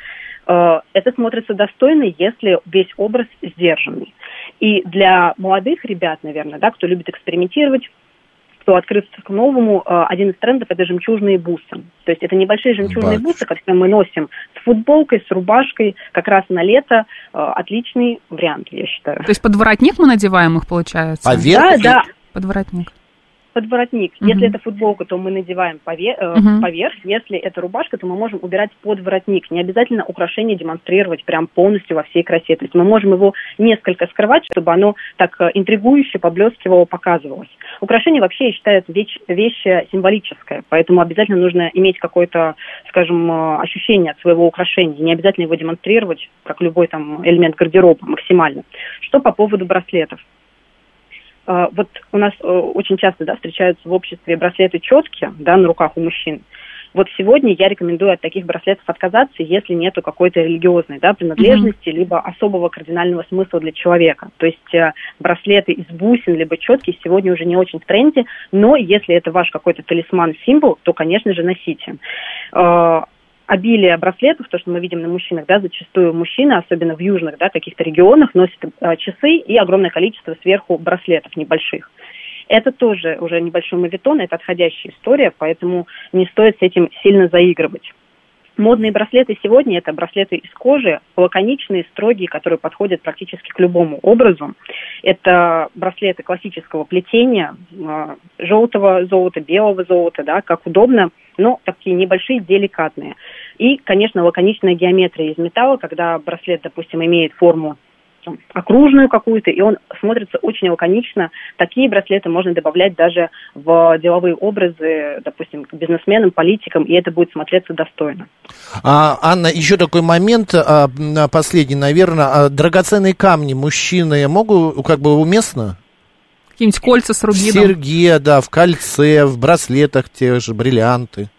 А, Это смотрится достойно, если весь образ сдержанный. И для молодых ребят, наверное, да, кто любит экспериментировать, кто открылся к новому, э, один из трендов – это жемчужные бусы. То есть это небольшие жемчужные Батюшки. бусы, которые мы носим с футболкой, с рубашкой, как раз на лето. Э, Отличный вариант, я считаю. То есть под воротник мы надеваем их, получается? А верх? Да, да. Под воротник. Подворотник. Мгм. Если это футболка, то мы надеваем пове- э, Мгм. поверх. Если это рубашка, то мы можем убирать под воротник. Не обязательно украшение демонстрировать прям полностью во всей красе. То есть мы можем его несколько скрывать, чтобы оно так э, интригующе, поблескивало, показывалось. Украшение вообще, я считаю, это вещь, вещь символическая, поэтому обязательно нужно иметь какое-то, скажем, э, ощущение от своего украшения. Не обязательно его демонстрировать, как любой там элемент гардероба максимально. Что по поводу браслетов? Э, Вот у нас э, очень часто да, встречаются в обществе браслеты четкие да, на руках у мужчин. Вот сегодня я рекомендую от таких браслетов отказаться, если нету какой-то религиозной да, принадлежности, либо особого кардинального смысла для человека. То есть э, браслеты из бусин, либо четкие сегодня уже не очень в тренде, но если это ваш какой-то талисман-символ, то, конечно же, носите. Э, обилие браслетов, то, что мы видим на мужчинах, да, зачастую мужчины, особенно в южных, да, каких-то регионах, носят э, часы и огромное количество сверху браслетов небольших. Это тоже уже небольшой мавитон, это отходящая история, поэтому не стоит с этим сильно заигрывать. Модные браслеты сегодня это браслеты из кожи, лаконичные, строгие, которые подходят практически к любому образу. Это браслеты классического плетения, э, желтого золота, белого золота, да, как удобно, но такие небольшие, деликатные. И, конечно, лаконичная геометрия из металла, когда браслет, допустим, имеет форму окружную какую-то, и он смотрится очень лаконично. Такие браслеты можно добавлять даже в деловые образы, допустим, к бизнесменам, политикам, и это будет смотреться достойно. А, Анна, еще такой момент, а, последний, наверное. А, драгоценные камни мужчины могут, как бы, уместно? Какие-нибудь кольца с В рубином. серьге, да, в кольце, в браслетах те же, бриллианты.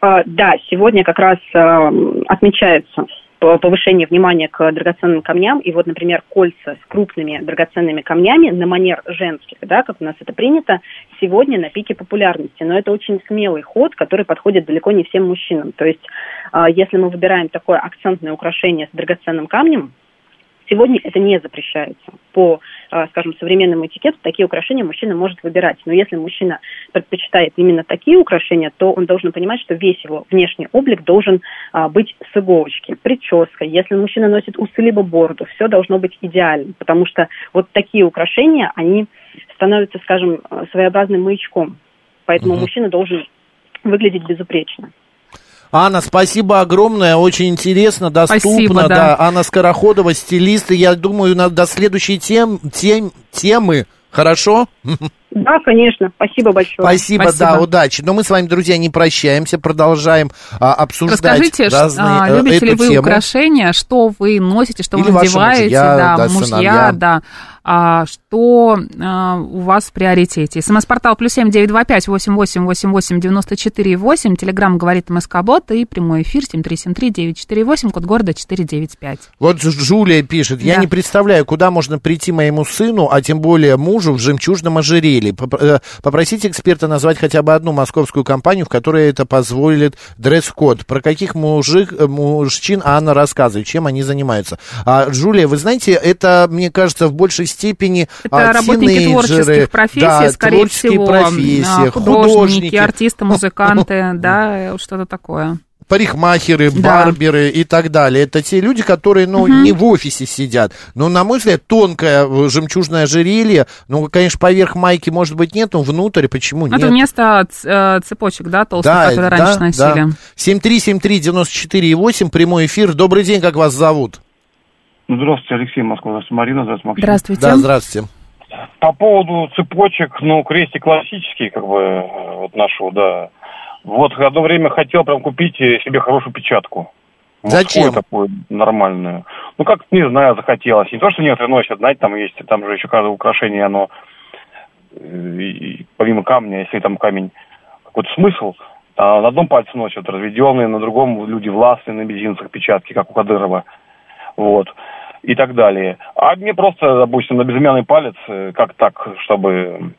А, Да, сегодня как раз а, отмечается повышение внимания к драгоценным камням. И вот, например, кольца с крупными драгоценными камнями на манер женских, да, как у нас это принято, сегодня на пике популярности. Но это очень смелый ход, который подходит далеко не всем мужчинам. То есть, а, если мы выбираем такое акцентное украшение с драгоценным камнем, Сегодня это не запрещается. По, э, скажем, современному этикету такие украшения мужчина может выбирать. Но если мужчина предпочитает именно такие украшения, то он должен понимать, что весь его внешний облик должен а, быть с иголочки. Прическа, если мужчина носит усы либо бороду, все должно быть идеально. Потому что вот такие украшения, они становятся, скажем, э, своеобразным маячком. Поэтому Мгм. мужчина должен выглядеть безупречно. Анна, спасибо огромное, очень интересно, доступно, Спасибо, да. Анна Скороходова, стилист, и я думаю, на, до следующей тем, тем, темы, хорошо? Да, конечно. Спасибо большое. Спасибо, Спасибо. да, удачи. Но мы с вами, друзья, не прощаемся, продолжаем а, обсуждать Расскажите, разные, а, э, любите ли эту вы тему. украшения, что вы носите, что Или вы надеваете, мужья, да, да, мужья, сыновья. да, что а, у вас в приоритете. СМС-портал плюс семь девять два пять восемь восемь восемь восемь девяносто четыре восемь. Телеграмм говорит МСК-бот и прямой эфир семь три семь три девять четыре восемь, код города четыре девять пять. Вот Дж- Джулия пишет, я Да. не представляю, куда можно прийти моему сыну, а тем более мужу в жемчужном ожерелье. Э, Попросите эксперта назвать хотя бы одну московскую компанию, в которой это позволит дресс-код. Про каких мужик, э, мужчин Анна рассказывает, чем они занимаются. А, Джулия, вы знаете, это, мне кажется, в большей степени Это а, работники творческих профессий, да, скорее творческие всего, профессии, художники, художники, артисты, музыканты, да, что-то такое. парикмахеры, Да. барберы и так далее. Это те люди, которые, ну, не в офисе сидят. Но, на мой взгляд, тонкое э, жемчужное ожерелье, ну, конечно, поверх майки, может быть, нет, но внутрь почему нет? Это вместо э, цепочек, да, толстых, которые раньше носили. 7373948, прямой эфир. Добрый день, как вас зовут? Здравствуйте, Алексей Москва, здравствуйте, Марина, здравствуйте, Максим. Здравствуйте. Да, здравствуйте. По поводу цепочек, ну, крестик классический, как бы, вот нашего, да. Вот одно время хотел прям купить себе хорошую печатку. Зачем? такую нормальную. Ну, как не знаю, захотелось. Не то, что некоторые носят, знаете, там есть, там же еще каждое украшение, оно, э, и- помимо камня, если там камень, какой-то смысл, а на одном пальце носят разведенные, на другом люди властные на мизинцах печатки, как у Кадырова. Вот. И так далее. А мне просто, допустим, на безымянный палец, э, как так, чтобы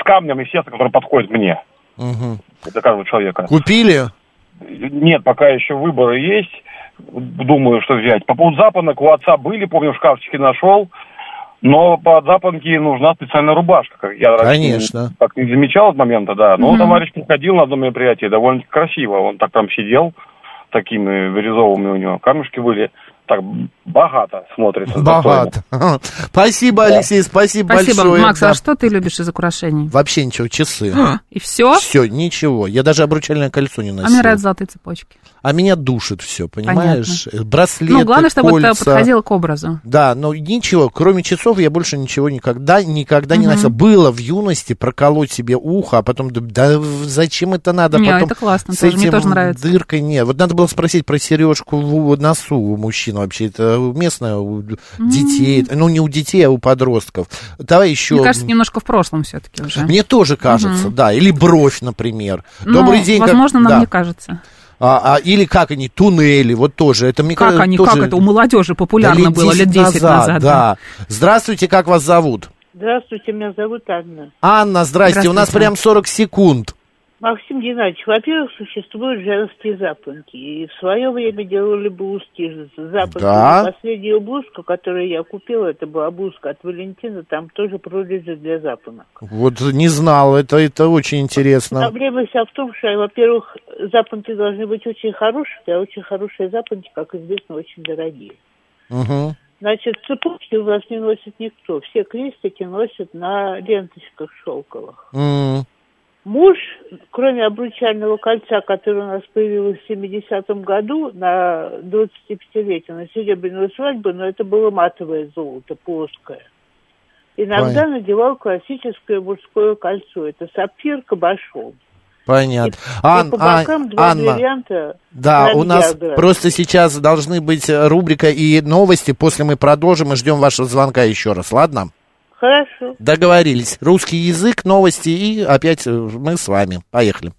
с камнем, естественно, который подходит мне, Мгм. для каждого человека. Купили? Нет, пока еще выборы есть. Думаю, что взять. По поводу запонок у отца были, помню, в шкафчике нашел. Но под запонки нужна специальная рубашка. Как я Конечно. как не замечал от момента, да. Но Мгм. товарищ приходил на одно мероприятие, довольно красиво. Он так там сидел, такими бирюзовыми у него камешки были. так богато смотрится. Богато. Спасибо, Алексей, спасибо, Спасибо, большое. Макс, Да. а что ты любишь из украшений? Вообще ничего, часы. И все? Все, ничего. Я даже обручальное кольцо не А носил. мне нравятся золотые цепочки. А меня душит все, понимаешь? Браслеты, ну, главное, чтобы это кольца. подходило к образу. Да, но ничего, кроме часов я больше ничего никогда, никогда не носил. Было в юности проколоть себе ухо, а потом, да, да зачем это надо? Не, потом это классно с тоже, мне этим тоже нравится. дыркой, не. Вот надо было спросить про сережку в носу у мужчин вообще. Это местное у детей, ну не у детей, а у подростков. Давай еще... Мне кажется, немножко в прошлом все-таки уже. Мне тоже кажется, Мгм. да. Или бровь, например. Ну, Добрый день. как- Возможно, нам да. не кажется. А, а, или как они, туннели, вот тоже. Это мне Как кажется, они, тоже- как это у молодежи популярно Да было лет 10 назад. да. Здравствуйте, как вас зовут? Здравствуйте, меня зовут Анна. Анна, здрасте. У нас прям 40 секунд. Максим Геннадьевич, во-первых, существуют женские запонки. И в свое время делали блузки. Запонки. Да. И Последняя блузка, которую я купила, это была блузка от Валентина, там тоже прорези для запонок. Вот не знал, это, это очень интересно. Проблема вся в том, что, во-первых, запонки должны быть очень хорошие, а очень хорошие запонки, как известно, очень дорогие. Мгм. Значит, цепочки у нас не носит никто. Все крестики носят на ленточках шелковых. М, Муж, кроме обручального кольца, которое у нас появилось в 70-м году на 25-летие, на серебряную свадьбу, но это было матовое золото, плоское. Иногда Понятно. надевал классическое мужское кольцо. Это сапфир кабошон. Понятно. И Ан- по бокам Ан- два Анна, бриллианта да, у нас просто сейчас должны быть э, рубрика и новости. После мы продолжим и ждем вашего звонка еще раз, ладно? Хорошо. Договорились. Русский язык, новости и опять э, мы с вами. Поехали.